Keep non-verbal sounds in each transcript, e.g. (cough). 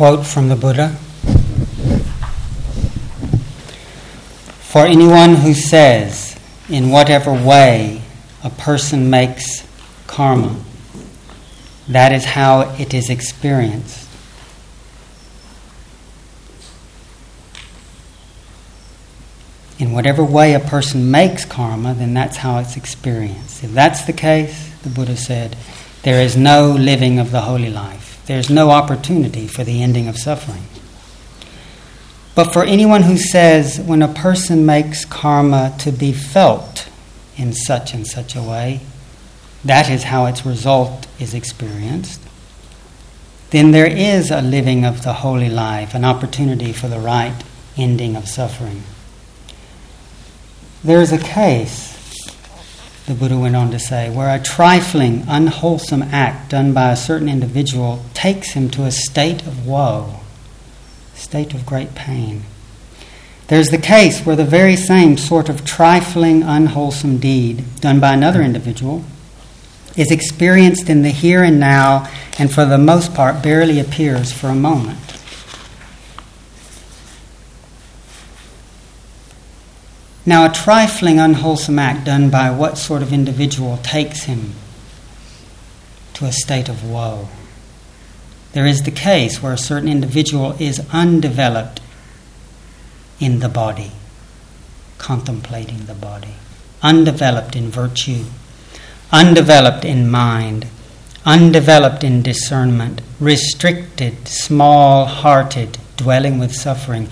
quote from the Buddha For anyone who says, in whatever way a person makes karma, that is how it is experienced. In whatever way a person makes karma, then that's how it's experienced. If that's the case, the Buddha said, there is no living of the holy life. There's no opportunity for the ending of suffering. But for anyone who says, when a person makes karma to be felt in such and such a way, that is how its result is experienced, then there is a living of the holy life, an opportunity for the right ending of suffering. There is a case, the Buddha went on to say, where a trifling, unwholesome act done by a certain individual takes him to a state of woe state of great pain. There's the case where the very same sort of trifling, unwholesome deed done by another individual is experienced in the here and now and for the most part barely appears for a moment. Now, a trifling, unwholesome act done by what sort of individual takes him to a state of woe? There is the case where a certain individual is undeveloped in the body, contemplating the body, undeveloped in virtue, undeveloped in mind, undeveloped in discernment, restricted, small hearted, dwelling with suffering.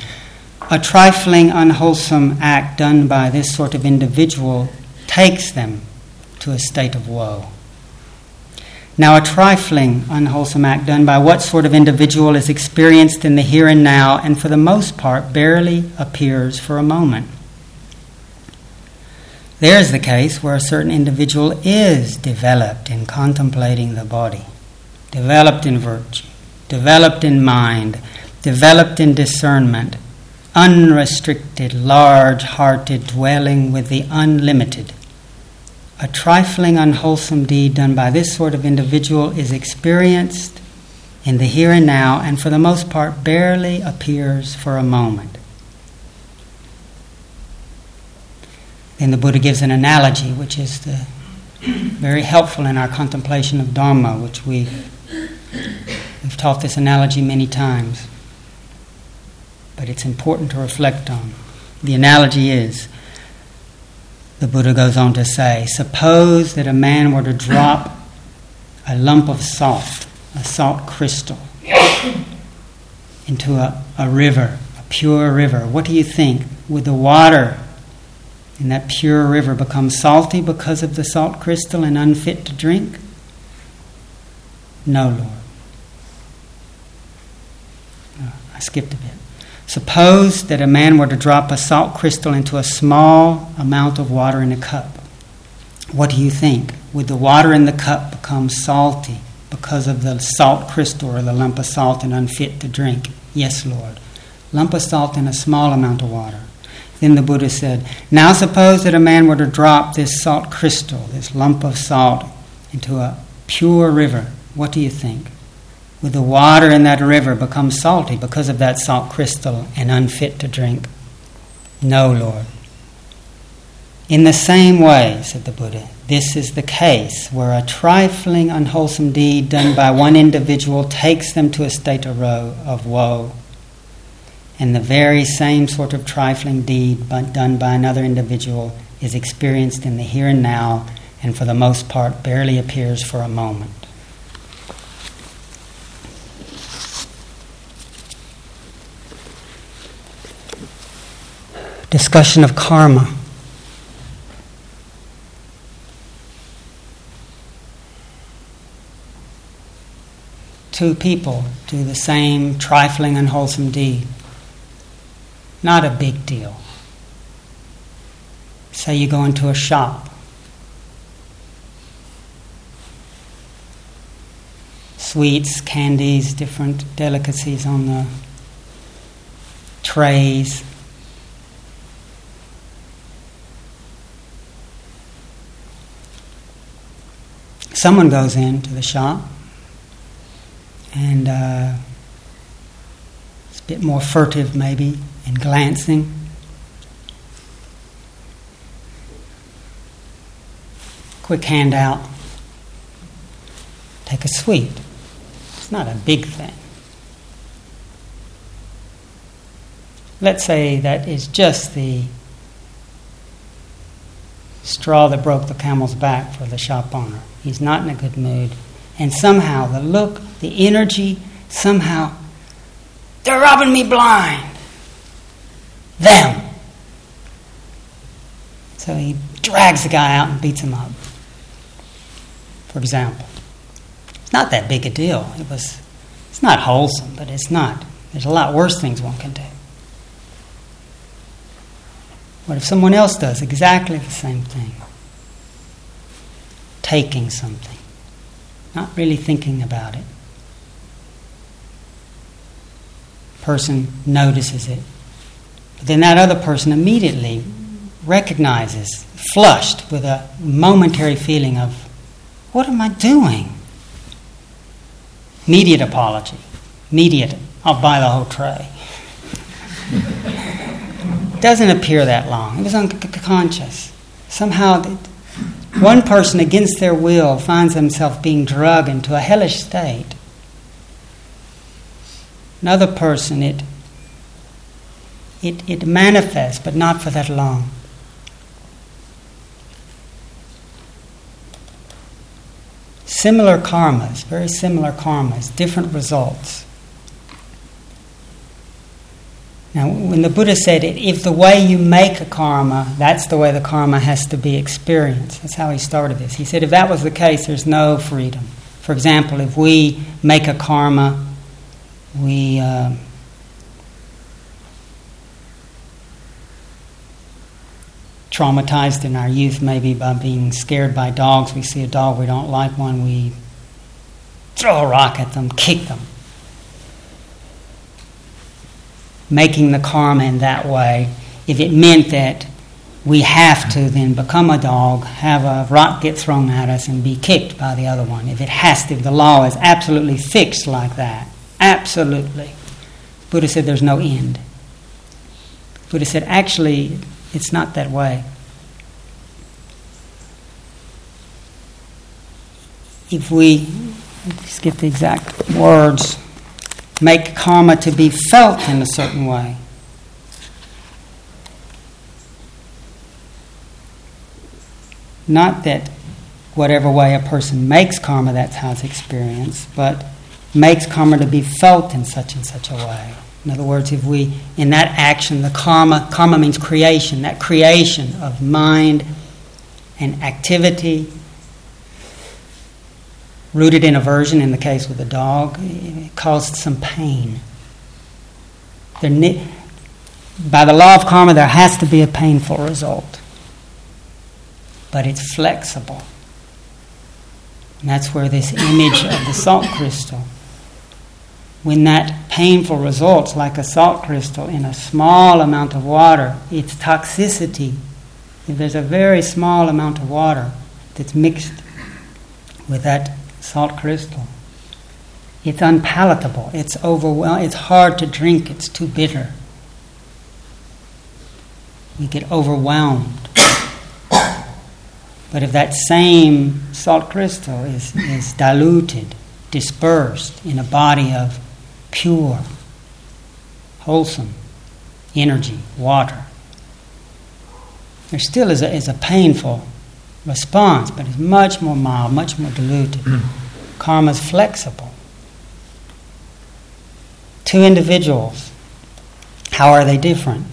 A trifling, unwholesome act done by this sort of individual takes them to a state of woe. Now, a trifling, unwholesome act done by what sort of individual is experienced in the here and now, and for the most part barely appears for a moment. There's the case where a certain individual is developed in contemplating the body, developed in virtue, developed in mind, developed in discernment, unrestricted, large hearted, dwelling with the unlimited a trifling, unwholesome deed done by this sort of individual is experienced in the here and now, and for the most part barely appears for a moment. Then the Buddha gives an analogy, which is the, very helpful in our contemplation of Dharma, which we, we've taught this analogy many times. But it's important to reflect on. The analogy is the Buddha goes on to say suppose that a man were to drop a lump of salt, a salt crystal, into a, a river, a pure river. What do you think? Would the water in that pure river become salty because of the salt crystal and unfit to drink? No, Lord. Oh, I skipped a bit. Suppose that a man were to drop a salt crystal into a small amount of water in a cup. What do you think? Would the water in the cup become salty because of the salt crystal or the lump of salt and unfit to drink? Yes, Lord. Lump of salt in a small amount of water. Then the Buddha said, Now suppose that a man were to drop this salt crystal, this lump of salt, into a pure river. What do you think? The water in that river become salty because of that salt crystal and unfit to drink? No, Lord. In the same way, said the Buddha, this is the case where a trifling, unwholesome deed done by one individual takes them to a state of, of woe. And the very same sort of trifling deed done by another individual is experienced in the here and now, and for the most part barely appears for a moment. Discussion of karma. Two people do the same trifling, unwholesome deed. Not a big deal. Say you go into a shop. Sweets, candies, different delicacies on the trays. Someone goes into the shop and uh, it's a bit more furtive maybe and glancing. Quick handout. Take a sweet. It's not a big thing. Let's say that is just the straw that broke the camel's back for the shop owner. He's not in a good mood. And somehow the look, the energy, somehow, they're robbing me blind. Them. So he drags the guy out and beats him up. For example. It's not that big a deal. It was it's not wholesome, but it's not. There's a lot worse things one can do. What if someone else does exactly the same thing? Taking something, not really thinking about it. Person notices it. But then that other person immediately recognizes, flushed with a momentary feeling of, what am I doing? Immediate apology. Immediate, I'll buy the whole tray doesn't appear that long. It was unconscious. Somehow, one person against their will finds themselves being drugged into a hellish state. Another person, it, it, it manifests, but not for that long. Similar karmas, very similar karmas, different results. Now, when the Buddha said, if the way you make a karma, that's the way the karma has to be experienced. That's how he started this. He said, if that was the case, there's no freedom. For example, if we make a karma, we. Uh, traumatized in our youth maybe by being scared by dogs. We see a dog, we don't like one, we throw a rock at them, kick them making the karma in that way, if it meant that we have to then become a dog, have a rock get thrown at us, and be kicked by the other one. If it has to, if the law is absolutely fixed like that, absolutely. Buddha said there's no end. Buddha said actually it's not that way. If we, let's get the exact words make karma to be felt in a certain way. Not that whatever way a person makes karma, that's how it's experienced, but makes karma to be felt in such and such a way. In other words, if we, in that action, the karma, karma means creation, that creation of mind and activity rooted in aversion, in the case with the dog, it caused some pain. Ne- by the law of karma, there has to be a painful result. But it's flexible. And that's where this image of the salt crystal, when that painful results like a salt crystal in a small amount of water, its toxicity, if there's a very small amount of water that's mixed with that salt crystal. It's unpalatable. It's overwhelming. It's hard to drink. It's too bitter. We get overwhelmed. but if that same salt crystal is, is diluted, dispersed in a body of pure, wholesome energy, water, there still is a, is a painful response, but it's much more mild, much more diluted. Mm. Karma is flexible. Two individuals, how are they different?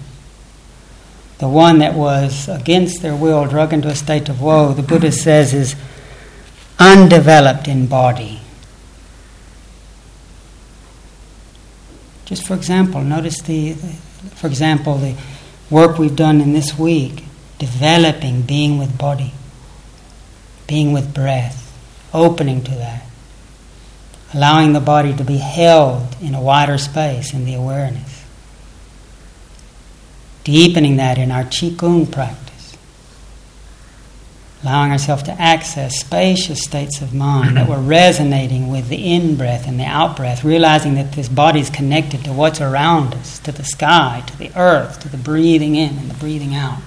The one that was against their will, drug into a state of woe, the Buddha says is undeveloped in body. Just for example, notice the, for example, the work we've done in this week, developing being with body being with breath, opening to that, allowing the body to be held in a wider space in the awareness, deepening that in our Qigong practice, allowing ourselves to access spacious states of mind that were resonating with the in breath and the out breath, realizing that this body is connected to what's around us, to the sky, to the earth, to the breathing in and the breathing out.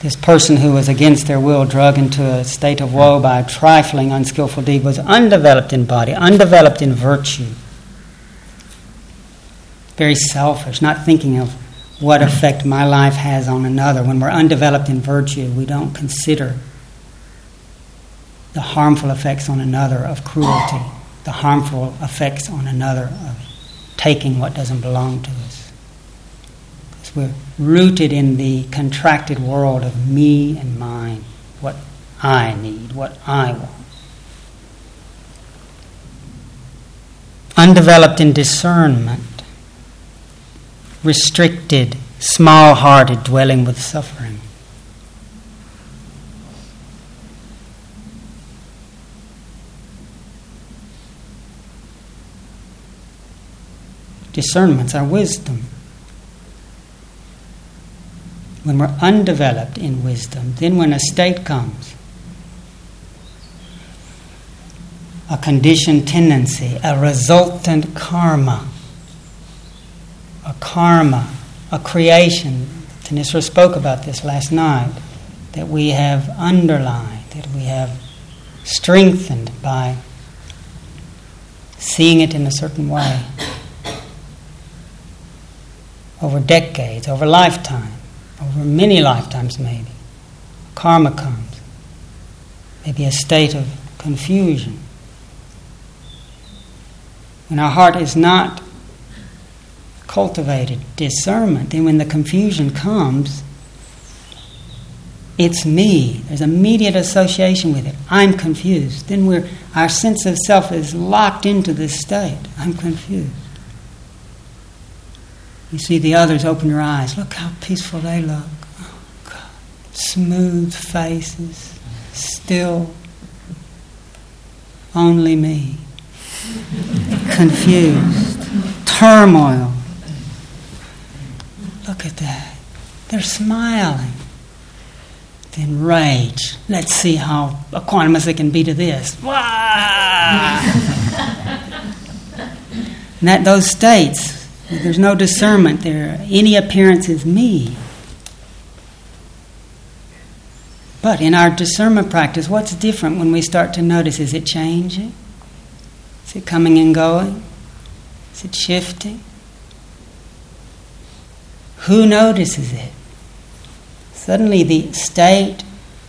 This person who was against their will, drug into a state of woe by a trifling, unskillful deed, was undeveloped in body, undeveloped in virtue. Very selfish, not thinking of what effect my life has on another. When we're undeveloped in virtue, we don't consider the harmful effects on another of cruelty, the harmful effects on another of taking what doesn't belong to Because we're rooted in the contracted world of me and mine, what I need, what I want. Undeveloped in discernment restricted, small hearted, dwelling with suffering. Discernment's our wisdom. When we're undeveloped in wisdom, then when a state comes, a conditioned tendency, a resultant karma, a karma, a creation. Thanissara spoke about this last night, that we have underlined, that we have strengthened by seeing it in a certain way over decades, over lifetime, over many lifetimes maybe. Karma comes, maybe a state of confusion. When our heart is not cultivated discernment, then when the confusion comes, it's me. There's immediate association with it. I'm confused. Then we're, our sense of self is locked into this state. I'm confused. You see the others, open your eyes. Look how peaceful they look. Oh, God. Smooth faces, still. Only me. Confused. Turmoil. Look at that. They're smiling. Then rage. Let's see how equanimous they can be to this. Wah! (laughs) and that those states, there's no discernment there. Any appearance is me. But in our discernment practice, what's different when we start to notice? Is it changing? Is it coming and going? Is it shifting? Who notices it? Suddenly, the state,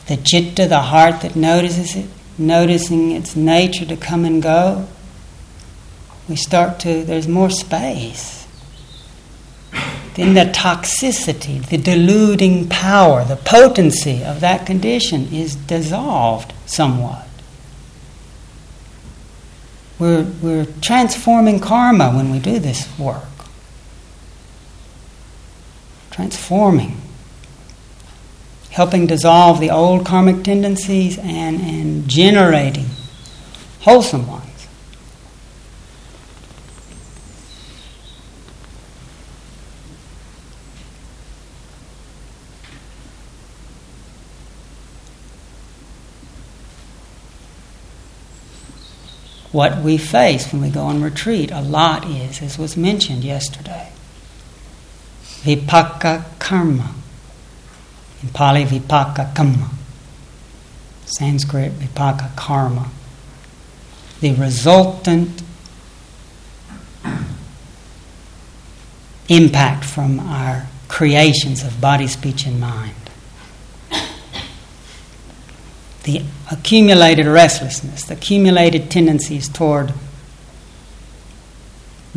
the chitta, the heart that notices it, noticing its nature to come and go, we start to, there's more space. Then the toxicity, the deluding power, the potency of that condition is dissolved somewhat. We're, we're transforming karma when we do this work transforming, helping dissolve the old karmic tendencies and, and generating wholesome ones. What we face when we go on retreat, a lot is, as was mentioned yesterday, vipaka karma. In Pali, vipaka kamma. Sanskrit, vipaka karma. The resultant impact from our creations of body, speech, and mind. The accumulated restlessness, the accumulated tendencies toward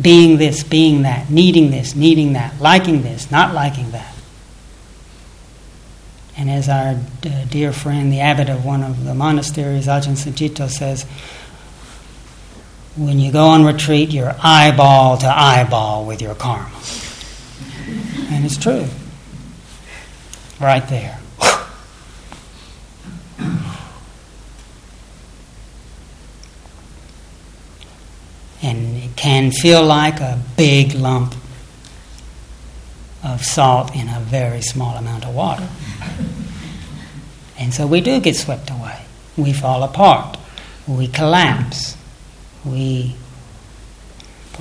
being this, being that, needing this, needing that, liking this, not liking that. And as our d- dear friend, the abbot of one of the monasteries, Ajahn Sucitto, says, when you go on retreat, you're eyeball to eyeball with your karma. and it's true. Right there. And it can feel like a big lump of salt in a very small amount of water. And so we do get swept away. We fall apart. We collapse. We,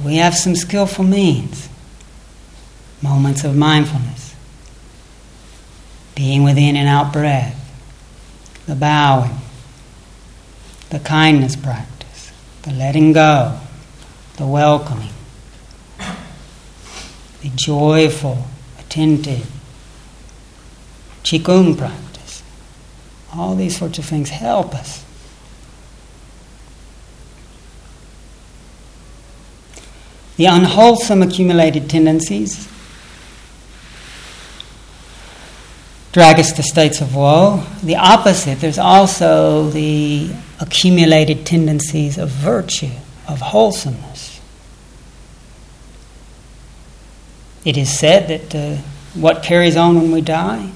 we have some skillful means. Moments of mindfulness. Being within and out breath. The bowing. The kindness practice. The letting go. The welcoming. The joyful, attentive. Qigong practice. All these sorts of things help us. The unwholesome accumulated tendencies drag us to states of woe. The opposite, there's also the accumulated tendencies of virtue, of wholesomeness. It is said that uh, what carries on when we die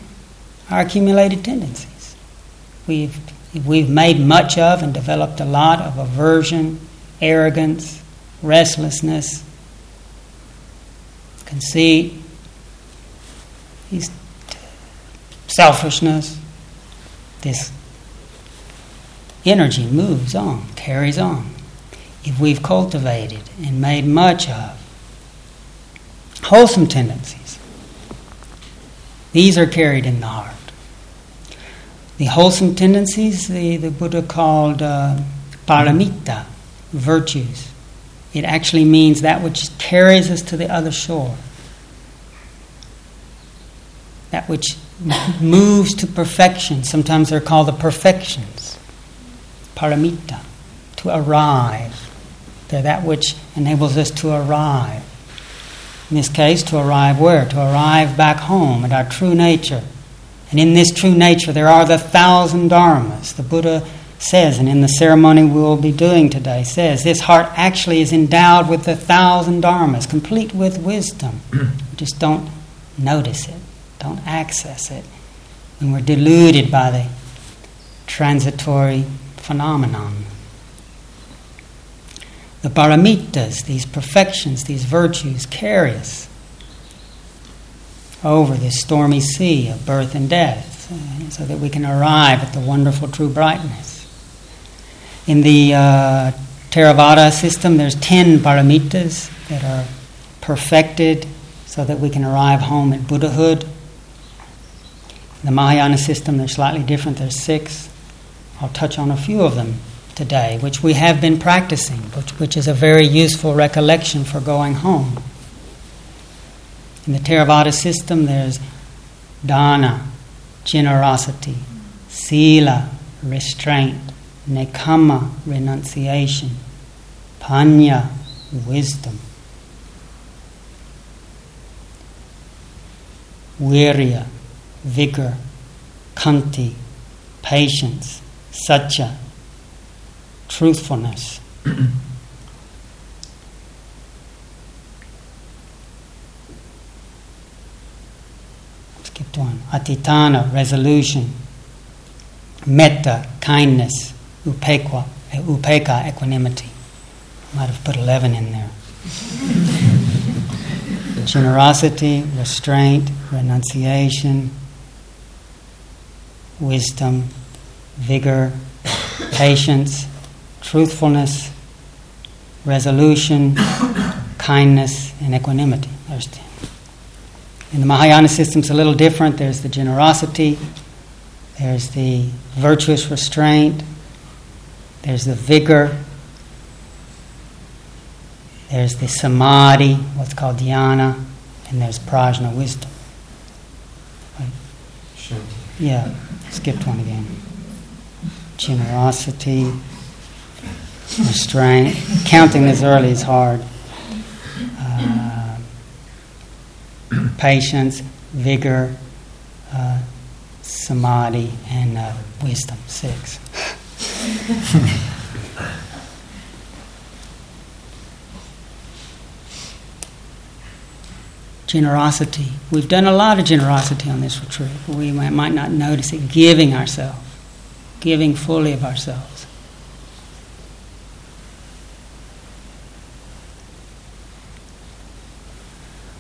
are accumulated tendencies. We've, we've made much of and developed a lot of aversion, arrogance, restlessness, conceit, selfishness. This energy moves on, carries on. If we've cultivated and made much of wholesome tendencies, these are carried in the heart. The wholesome tendencies, the, the Buddha called uh, paramita, virtues. It actually means that which carries us to the other shore. That which (laughs) moves to perfection. Sometimes they're called the perfections. Paramita, to arrive. They're that which enables us to arrive. In this case, to arrive where? To arrive back home at our true nature. And in this true nature, there are the thousand dharmas. The Buddha says, and in the ceremony we will be doing today, says this heart actually is endowed with the thousand dharmas, complete with wisdom. (clears throat) Just don't notice it, don't access it. When we're deluded by the transitory phenomenon. The paramitas, these perfections, these virtues, carry us over this stormy sea of birth and death uh, so that we can arrive at the wonderful true brightness. In the uh, Theravada system, there's 10 paramitas that are perfected so that we can arrive home at Buddhahood. In the Mahayana system, they're slightly different. There's six. I'll touch on a few of them today, which we have been practicing, which, which is a very useful recollection for going home. In the Theravada system, there's dana, generosity, sila, restraint, nekkhamma, renunciation. Panya, wisdom. Virya, vigor. khanti, patience. Satya, truthfulness. (clears throat) Skipped one. Adhitthana, resolution. Metta, kindness upekkha, eh, upekkha, equanimity. I might have put 11 in there. (laughs) Generosity, restraint, renunciation, wisdom, vigor, patience, truthfulness, resolution, kindness, and equanimity. There's 10. In the Mahayana system, it's a little different. There's the generosity, there's the virtuous restraint, there's the vigor. There's the samadhi, what's called dhyana, and there's prajna, wisdom. Right? Sure. Yeah, skipped one again. Generosity, restraint. Counting this early is hard. Uh, patience, vigor, uh, samadhi, and uh, wisdom. Six. generosity. We've done a lot of generosity on this retreat. We might not notice it. Giving ourselves, giving fully of ourselves.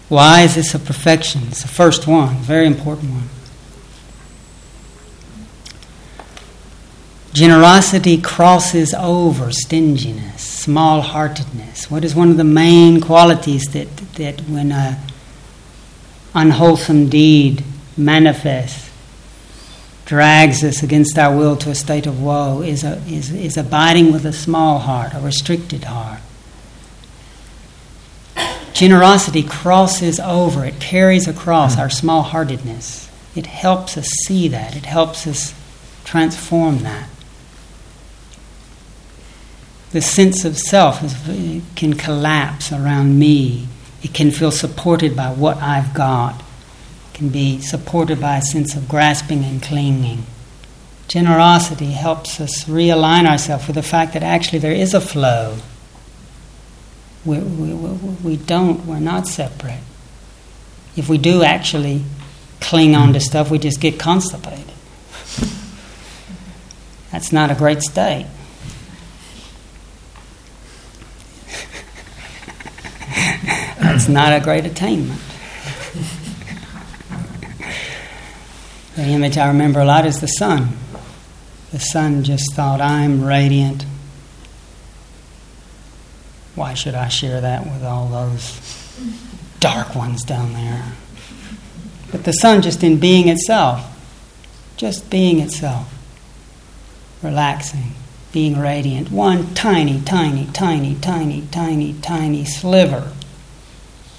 Why is this a perfection? It's the first one, very important one. Generosity crosses over stinginess, small heartedness. What is one of the main qualities that, that when a unwholesome deed manifests, drags us against our will to a state of woe, is, a, is, is abiding with a small heart, a restricted heart. Generosity crosses over, it carries across our small heartedness. It helps us see that, it helps us transform that the sense of self is, can collapse around me. It can feel supported by what I've got. It can be supported by a sense of grasping and clinging. Generosity helps us realign ourselves with the fact that actually there is a flow. We, we, we don't, we're not separate. If we do actually cling on to stuff, we just get constipated. That's not a great state. (laughs) That's not a great attainment. the image I remember a lot is the sun. The sun just thought, I'm radiant. Why should I share that with all those dark ones down there? But the sun, just in being itself, just being itself, relaxing, being radiant, one tiny, tiny, tiny, tiny, tiny, tiny sliver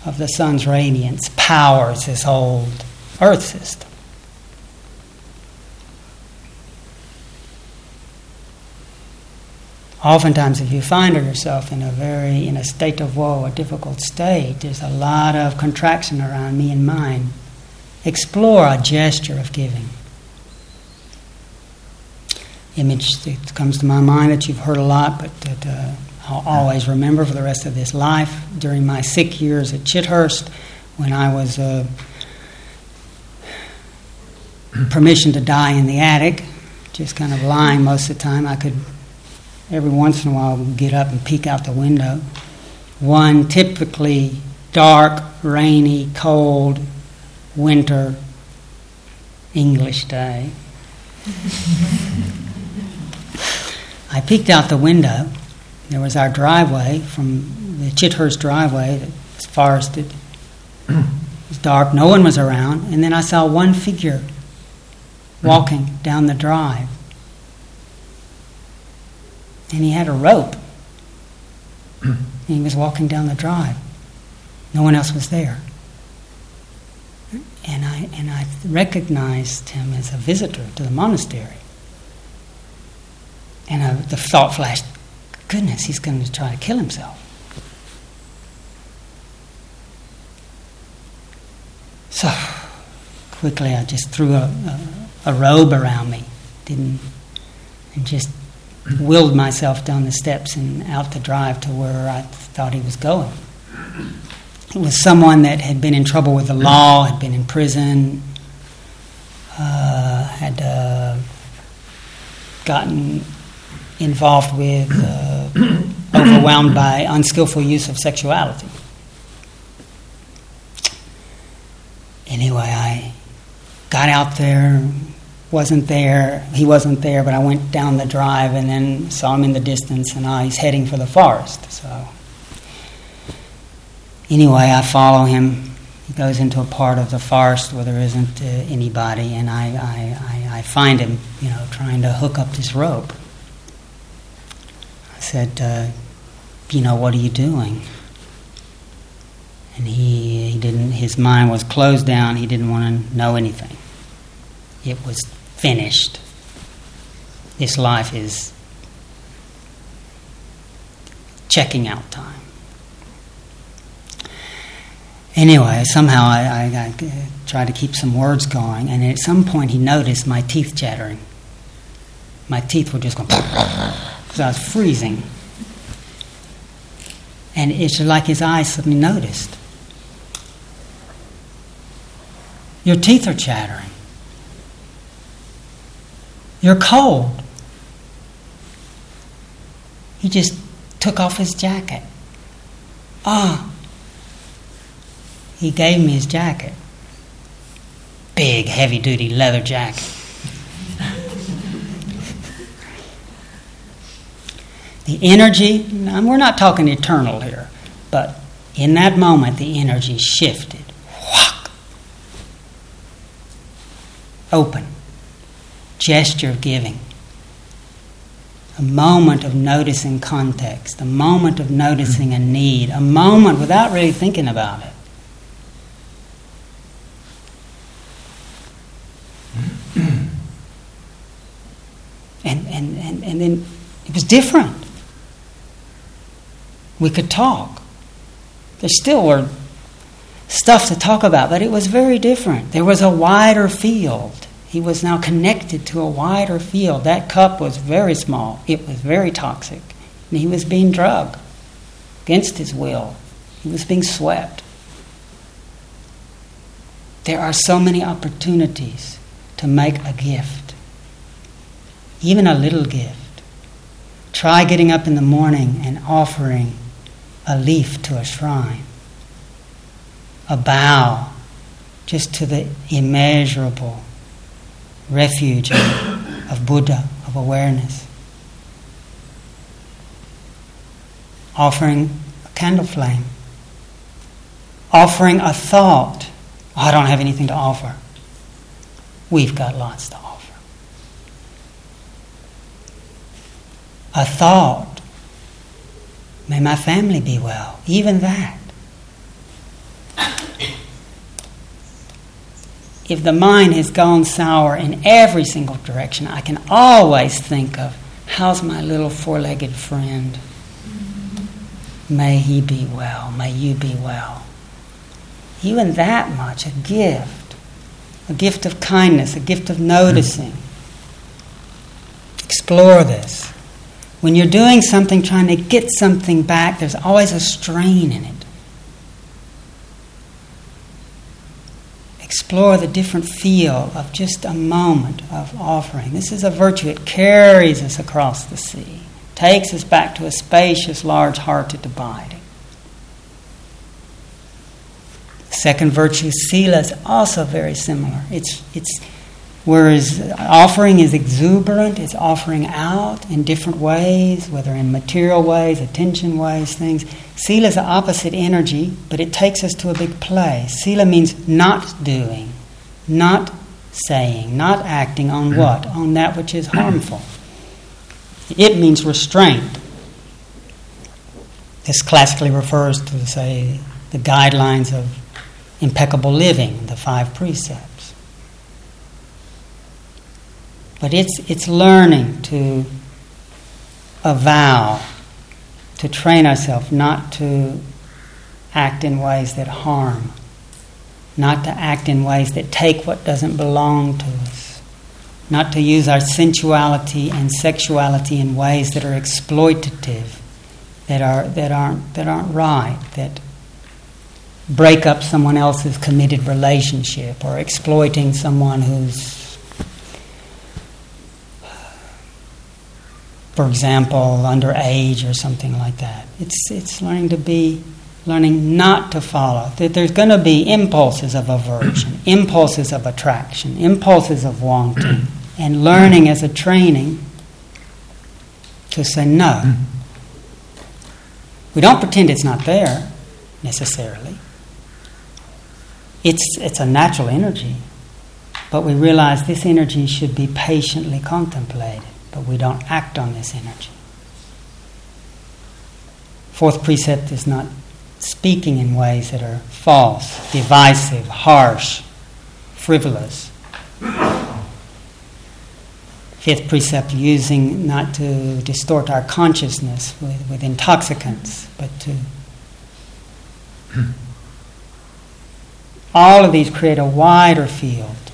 of the sun's radiance powers this whole earth system. Oftentimes, if you find yourself in a very in a state of woe, a difficult state, there's a lot of contraction around me and mine. Explore a gesture of giving. Image that comes to my mind that you've heard a lot, but that uh, I'll always remember for the rest of this life. During my sick years at Chithurst, when I was uh, permission to die in the attic, just kind of lying most of the time, I could every once in a while we'd get up and peek out the window. One typically dark, rainy, cold winter English day. (laughs) I peeked out the window there was our driveway from the Chithurst driveway as forested. it was dark. No one was around. And then I saw one figure walking down the drive. And he had a rope. (clears throat) and he was walking down the drive. No one else was there. And I, and I recognized him as a visitor to the monastery. And I, the thought flashed goodness, he's going to try to kill himself. So quickly, I just threw a, a, a robe around me, didn't, and just willed myself down the steps and out the drive to where I thought he was going. It was someone that had been in trouble with the law, had been in prison, uh, had uh, gotten involved with, uh, (clears throat) overwhelmed by unskillful use of sexuality. Anyway, I got out there, wasn't there, he wasn't there, but I went down the drive and then saw him in the distance, and uh, he's heading for the forest. So, anyway, I follow him. He goes into a part of the forest where there isn't uh, anybody, and I, I, I, I find him, you know, trying to hook up this rope. I said, uh, you know, what are you doing? And he, he didn't, his mind was closed down. He didn't want to know anything. It was finished. This life is checking out time. Anyway, somehow I, I, I, uh, tried to keep some words going, and at some point he noticed my teeth chattering. My teeth were just going (laughs) because I was freezing. And it's like his eyes suddenly noticed. Your teeth are chattering. You're cold. He just took off his jacket. Ah. he gave me his jacket. Big, heavy duty leather jacket. (laughs) the energy, we're not talking eternal here, but in that moment the energy shifted. Whack! Open. Gesture of giving a moment of noticing context, a moment of noticing a need, a moment without really thinking about it. and, and, and, and then it was different. We could talk. There still were stuff to talk about, but it was very different. There was a wider field. He was now connected to a wider field. That cup was very small, it was very toxic. And he was being drugged against his will, he was being swept. There are so many opportunities to make a gift, even a little gift. Try getting up in the morning and offering a leaf to a shrine, a bow just to the immeasurable refuge of, Buddha, of awareness. Offering a candle flame. Offering a thought. Oh, I don't have anything to offer. We've got lots to offer. A thought. May my family be well. Even that. If the mind has gone sour in every single direction, I can always think of how's my little four legged friend? May he be well. May you be well. Even that much, a gift. A gift of kindness, a gift of noticing. Explore this. When you're doing something, trying to get something back, there's always a strain in it. Explore the different feel of just a moment of offering. This is a virtue, it carries us across the sea, takes us back to a spacious, large hearted abiding. Second virtue, sila, is also very similar. It's, it's Whereas offering is exuberant, it's offering out in different ways, whether in material ways, attention ways, things. Sila is the opposite energy, but it takes us to a big place. Sila means not doing, not saying, not acting on what? Mm-hmm. On that which is harmful. It means restraint. This classically refers to, say, the guidelines of impeccable living, the five precepts. But it's, it's learning to avow, to train ourselves not to act in ways that harm, not to act in ways that take what doesn't belong to us, not to use our sensuality and sexuality in ways that are exploitative, that, are, that, aren't, that aren't right, that break up someone else's committed relationship or exploiting someone who's for example, underage or something like that. It's, it's learning to be, learning not to follow. That there's going to be impulses of aversion, (clears throat) impulses of attraction, impulses of wanting, and learning as a training to say no. Mm-hmm. We don't pretend it's not there necessarily. It's, it's a natural energy, but we realize this energy should be patiently contemplated but we don't act on this energy. Fourth precept is not speaking in ways that are false, divisive, harsh, frivolous. Fifth precept, using not to distort our consciousness with, with intoxicants, but to. Hmm. All of these create a wider field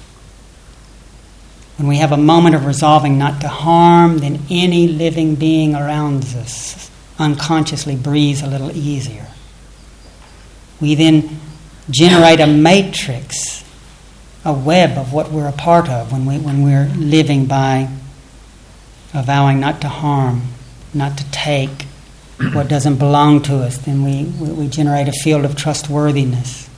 when we have a moment of resolving not to harm, then any living being around us unconsciously breathes a little easier. We then generate a matrix, a web of what we're a part of when, we, when we're living by avowing not to harm, not to take what doesn't belong to us. Then we, we, generate a field of trustworthiness.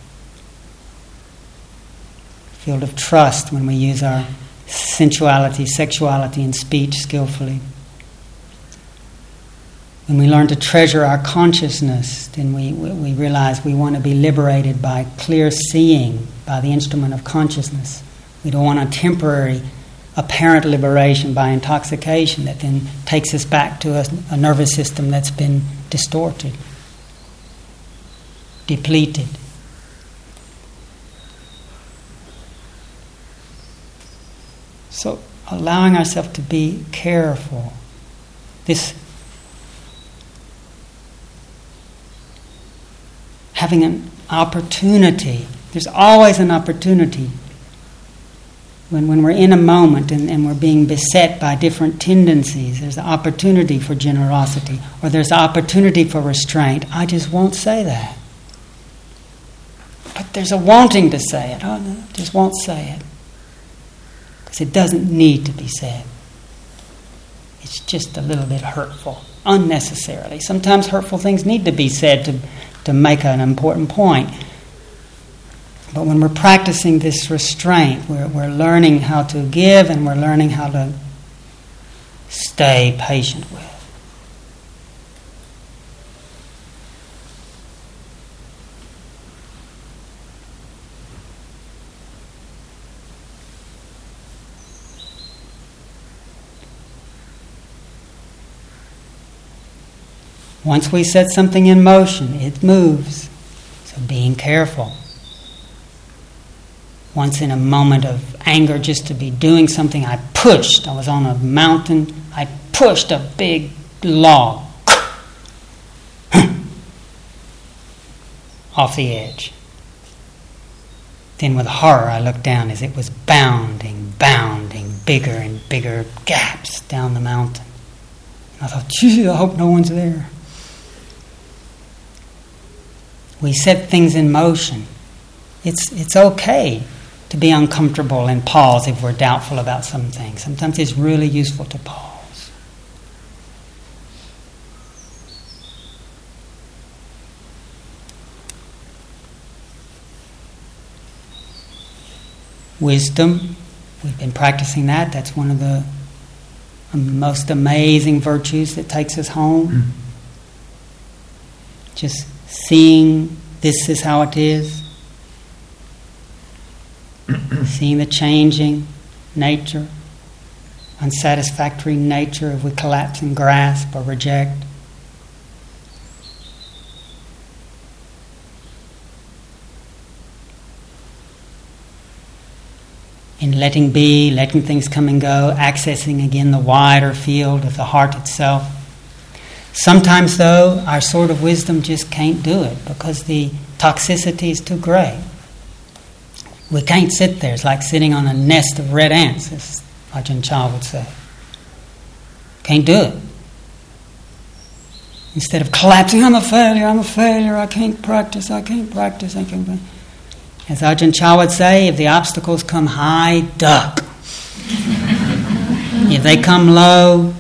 field of trust when we use our sensuality, sexuality, and speech skillfully. When we learn to treasure our consciousness, then we, we realize we want to be liberated by clear seeing, by the instrument of consciousness. We don't want a temporary, apparent liberation by intoxication that then takes us back to a, a nervous system that's been distorted, depleted. So, allowing ourselves to be careful. This having an opportunity. There's always an opportunity. When, when we're in a moment and, and we're being beset by different tendencies, there's an opportunity for generosity or there's an opportunity for restraint. I just won't say that. But there's a wanting to say it. Oh, no, just won't say it. Because it doesn't need to be said. It's just a little bit hurtful, unnecessarily. Sometimes hurtful things need to be said to to make an important point. But when we're practicing this restraint, we're, we're learning how to give and we're learning how to stay patient with. Once we set something in motion, it moves. So being careful. Once in a moment of anger, just to be doing something, I pushed. I was on a mountain. I pushed a big log (clears throat) off the edge. Then, with horror, I looked down as it was bounding, bounding, bigger and bigger gaps down the mountain. And I thought, gee, I hope no one's there. We set things in motion. It's, it's okay to be uncomfortable and pause if we're doubtful about some things. Sometimes it's really useful to pause. Wisdom, we've been practicing that. That's one of the most amazing virtues that takes us home. Mm-hmm. Just seeing this is how it is, (clears throat) seeing the changing nature, unsatisfactory nature if we collapse and grasp or reject. In letting be, letting things come and go, accessing again the wider field of the heart itself. Sometimes, though, our sort of wisdom just can't do it because the toxicity is too great. We can't sit there. It's like sitting on a nest of red ants, as Ajahn Chah would say. Can't do it. Instead of collapsing, I'm a failure, I'm a failure, I can't practice, I can't practice, I can't practice. As Ajahn Chah would say, if the obstacles come high, duck. (laughs) if they come low,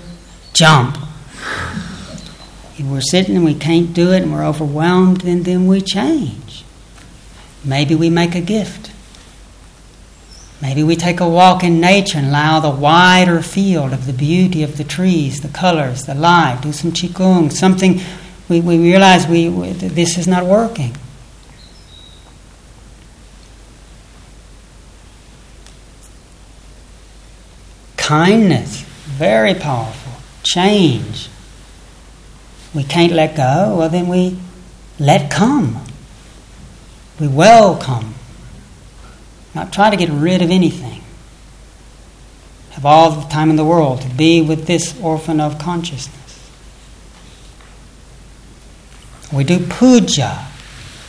jump if we're sitting and we can't do it and we're overwhelmed, and then we change. Maybe we make a gift. Maybe we take a walk in nature and allow the wider field of the beauty of the trees, the colors, the light, do some qigong, something we, we realize we, we this is not working. Kindness, very powerful. Change, we can't let go, well, then we let come. We welcome. Not try to get rid of anything. Have all the time in the world to be with this orphan of consciousness. We do puja,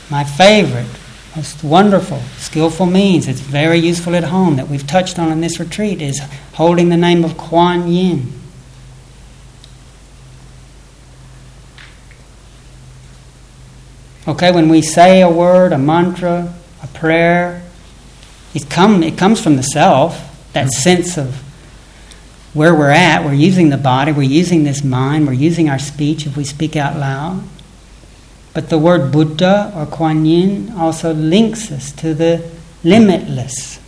my favorite, most wonderful, skillful means. It's very useful at home that we've touched on in this retreat is holding the name of Kuan Yin. Okay, when we say a word, a mantra, a prayer, it, come, it comes from the self, that mm-hmm. sense of where we're at. We're using the body, we're using this mind, we're using our speech if we speak out loud. But the word Buddha or Kuan Yin also links us to the limitless,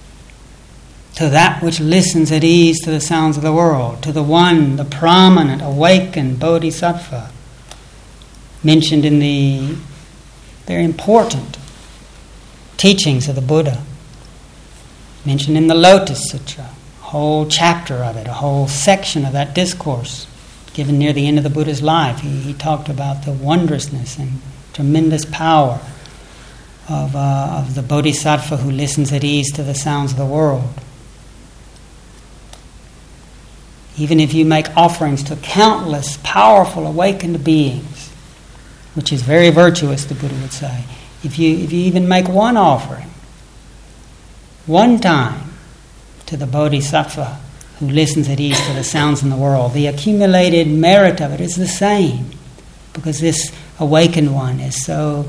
to that which listens at ease to the sounds of the world, to the one, the prominent, awakened bodhisattva, mentioned in the very important teachings of the Buddha, mentioned in the Lotus Sutra, a whole chapter of it, a whole section of that discourse given near the end of the Buddha's life. He, he talked about the wondrousness and tremendous power of, uh, of the bodhisattva who listens at ease to the sounds of the world. Even if you make offerings to countless powerful awakened beings, which is very virtuous, the Buddha would say, if you, if you even make one offering, one time to the bodhisattva who listens at ease to the sounds in the world, the accumulated merit of it is the same because this awakened one is so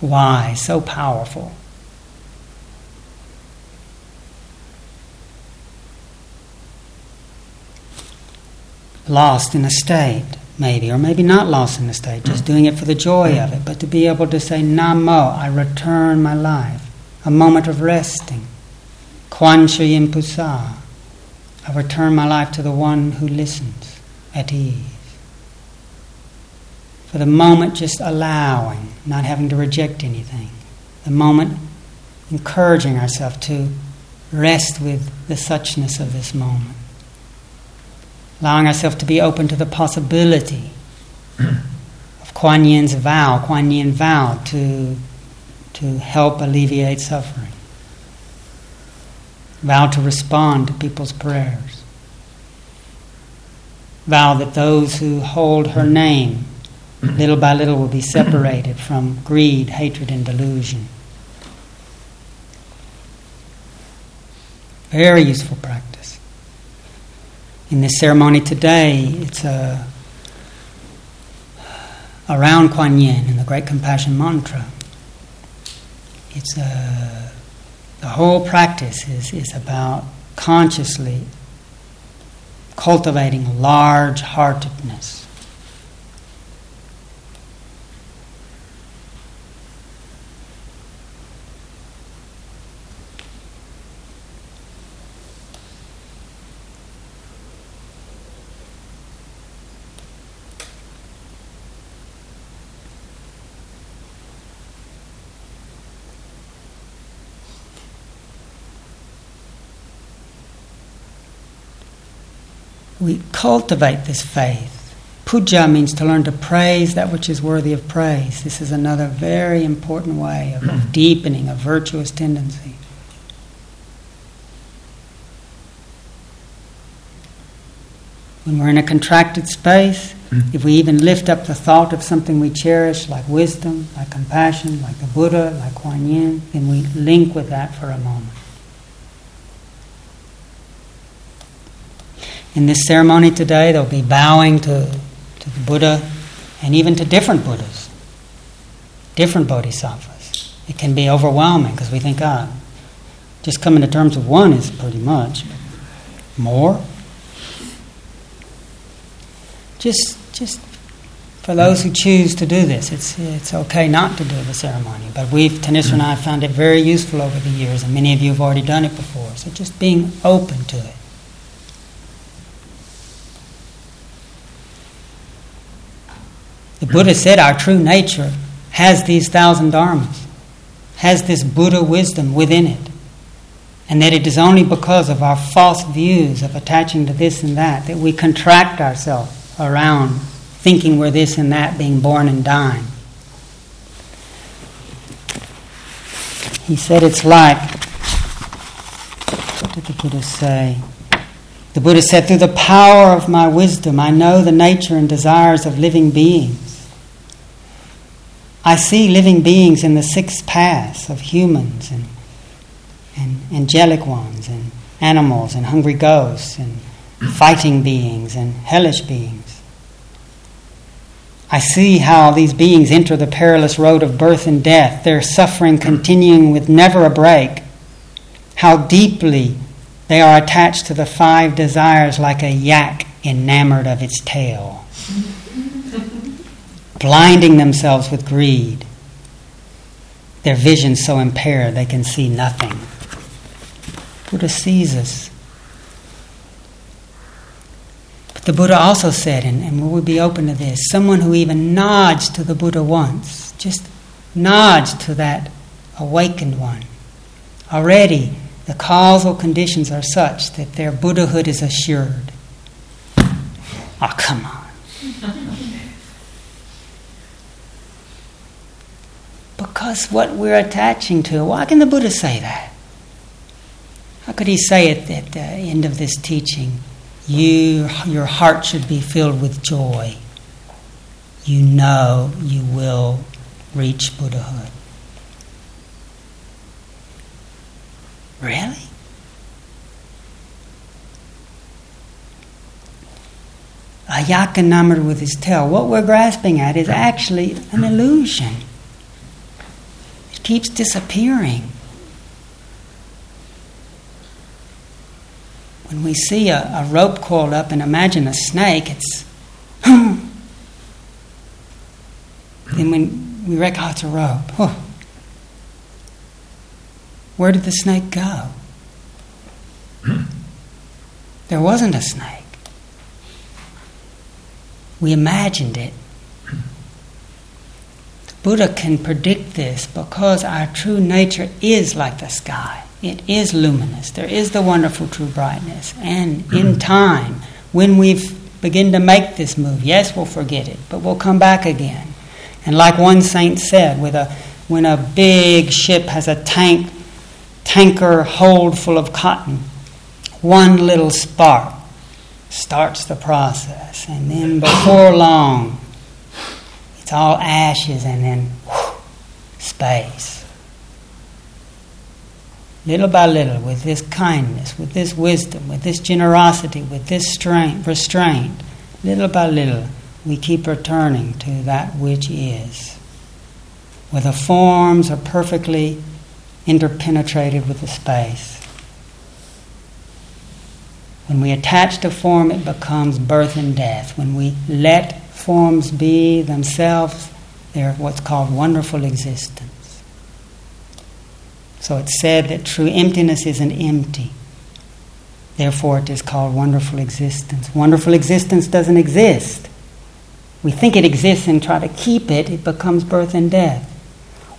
wise, so powerful. Lost in a state, maybe, or maybe not lost in the state, just doing it for the joy of it, but to be able to say, Namo, I return my life, a moment of resting. Kuan Shi Yin Pusa, I return my life to the one who listens at ease for the moment just allowing, not having to reject anything. The moment encouraging ourselves to rest with the suchness of this moment. Allowing ourselves to be open to the possibility of Kuan Yin's vow. Kuan Yin vow to, to help alleviate suffering. Vow to respond to people's prayers. Vow that those who hold her name little by little will be separated (coughs) from greed, hatred, and delusion. Very useful practice. In this ceremony today, it's a, around Kuan Yin and the Great Compassion Mantra. It's a, the whole practice is, is about consciously cultivating large heartedness we cultivate this faith. Puja means to learn to praise that which is worthy of praise. This is another very important way of, of deepening a virtuous tendency. When we're in a contracted space, mm-hmm. if we even lift up the thought of something we cherish, like wisdom, like compassion, like the Buddha, like Kuan Yin, then we link with that for a moment. In this ceremony today, they'll be bowing to, to the Buddha and even to different Buddhas, different bodhisattvas. It can be overwhelming because we think, ah, just coming to terms with one is pretty much. More? Just, just for those who choose to do this, it's, it's okay not to do the ceremony. But we've, Thanissara and I, found it very useful over the years, and many of you have already done it before. So just being open to it. The Buddha said our true nature has these thousand dharmas, has this Buddha wisdom within it. And that it is only because of our false views of attaching to this and that that we contract ourselves around thinking we're this and that, being born and dying. He said it's like, what did the Buddha say? The Buddha said, through the power of my wisdom, I know the nature and desires of living beings. I see living beings in the six paths of humans and, and angelic ones and animals and hungry ghosts and fighting beings and hellish beings. I see how these beings enter the perilous road of birth and death, their suffering continuing with never a break. How deeply they are attached to the five desires like a yak enamored of its tail blinding themselves with greed. Their vision so impaired they can see nothing. Buddha sees us. But the Buddha also said, and, and we would be open to this, someone who even nods to the Buddha once, just nods to that awakened one. Already, the causal conditions are such that their Buddhahood is assured. Oh, come on. Because what we're attaching to, why can the Buddha say that? How could he say it at the end of this teaching? You, your heart should be filled with joy. You know you will reach Buddhahood. Really? A yak enamored with his tail. What we're grasping at is actually an illusion. Keeps disappearing. When we see a, a rope coiled up and imagine a snake, it's. (gasps) then when we reckon, oh, it's a rope. Where did the snake go? There wasn't a snake. We imagined it. Buddha can predict this because our true nature is like the sky. It is luminous. There is the wonderful true brightness. And in mm-hmm. time, when we begin to make this move, yes, we'll forget it, but we'll come back again. And like one saint said, with a, when a big ship has a tank, tanker hold full of cotton, one little spark starts the process. And then before long, it's all ashes and then whew, space. Little by little, with this kindness, with this wisdom, with this generosity, with this strength, restraint, little by little, we keep returning to that which is, where the forms are perfectly interpenetrated with the space. When we attach to form, it becomes birth and death. When we let forms be themselves, they're what's called wonderful existence. So it's said that true emptiness isn't empty. Therefore, it is called wonderful existence. Wonderful existence doesn't exist. We think it exists and try to keep it, it becomes birth and death.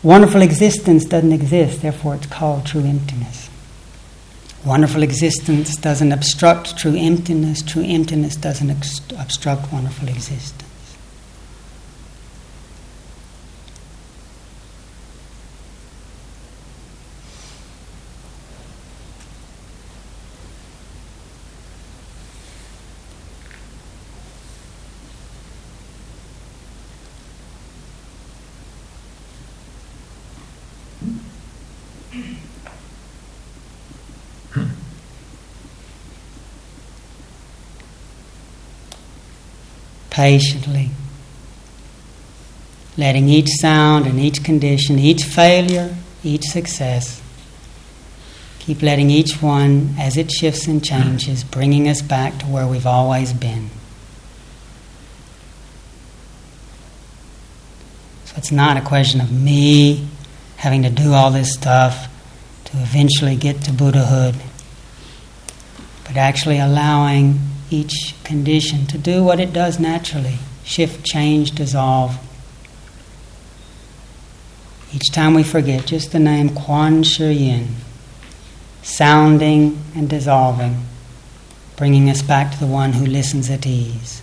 Wonderful existence doesn't exist, therefore, it's called true emptiness. Wonderful existence doesn't obstruct true emptiness. True emptiness doesn't obstruct wonderful existence. Patiently, letting each sound and each condition, each failure, each success, keep letting each one, as it shifts and changes, bringing us back to where we've always been. So it's not a question of me having to do all this stuff to eventually get to Buddhahood, but actually allowing each condition to do what it does naturally shift, change, dissolve. Each time we forget just the name Kuan Shi Yin, sounding and dissolving, bringing us back to the one who listens at ease.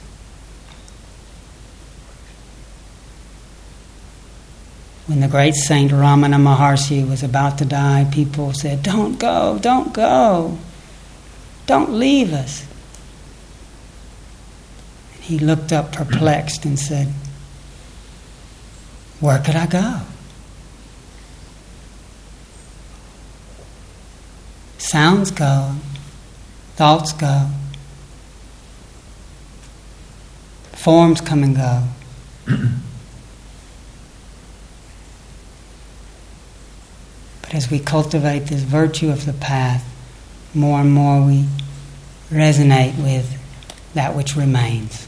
When the great saint Ramana Maharshi was about to die, people said, Don't go, don't go, don't leave us. He looked up perplexed and said, Where could I go? Sounds go, thoughts go, forms come and go. (clears throat) but as we cultivate this virtue of the path, more and more we resonate with that which remains.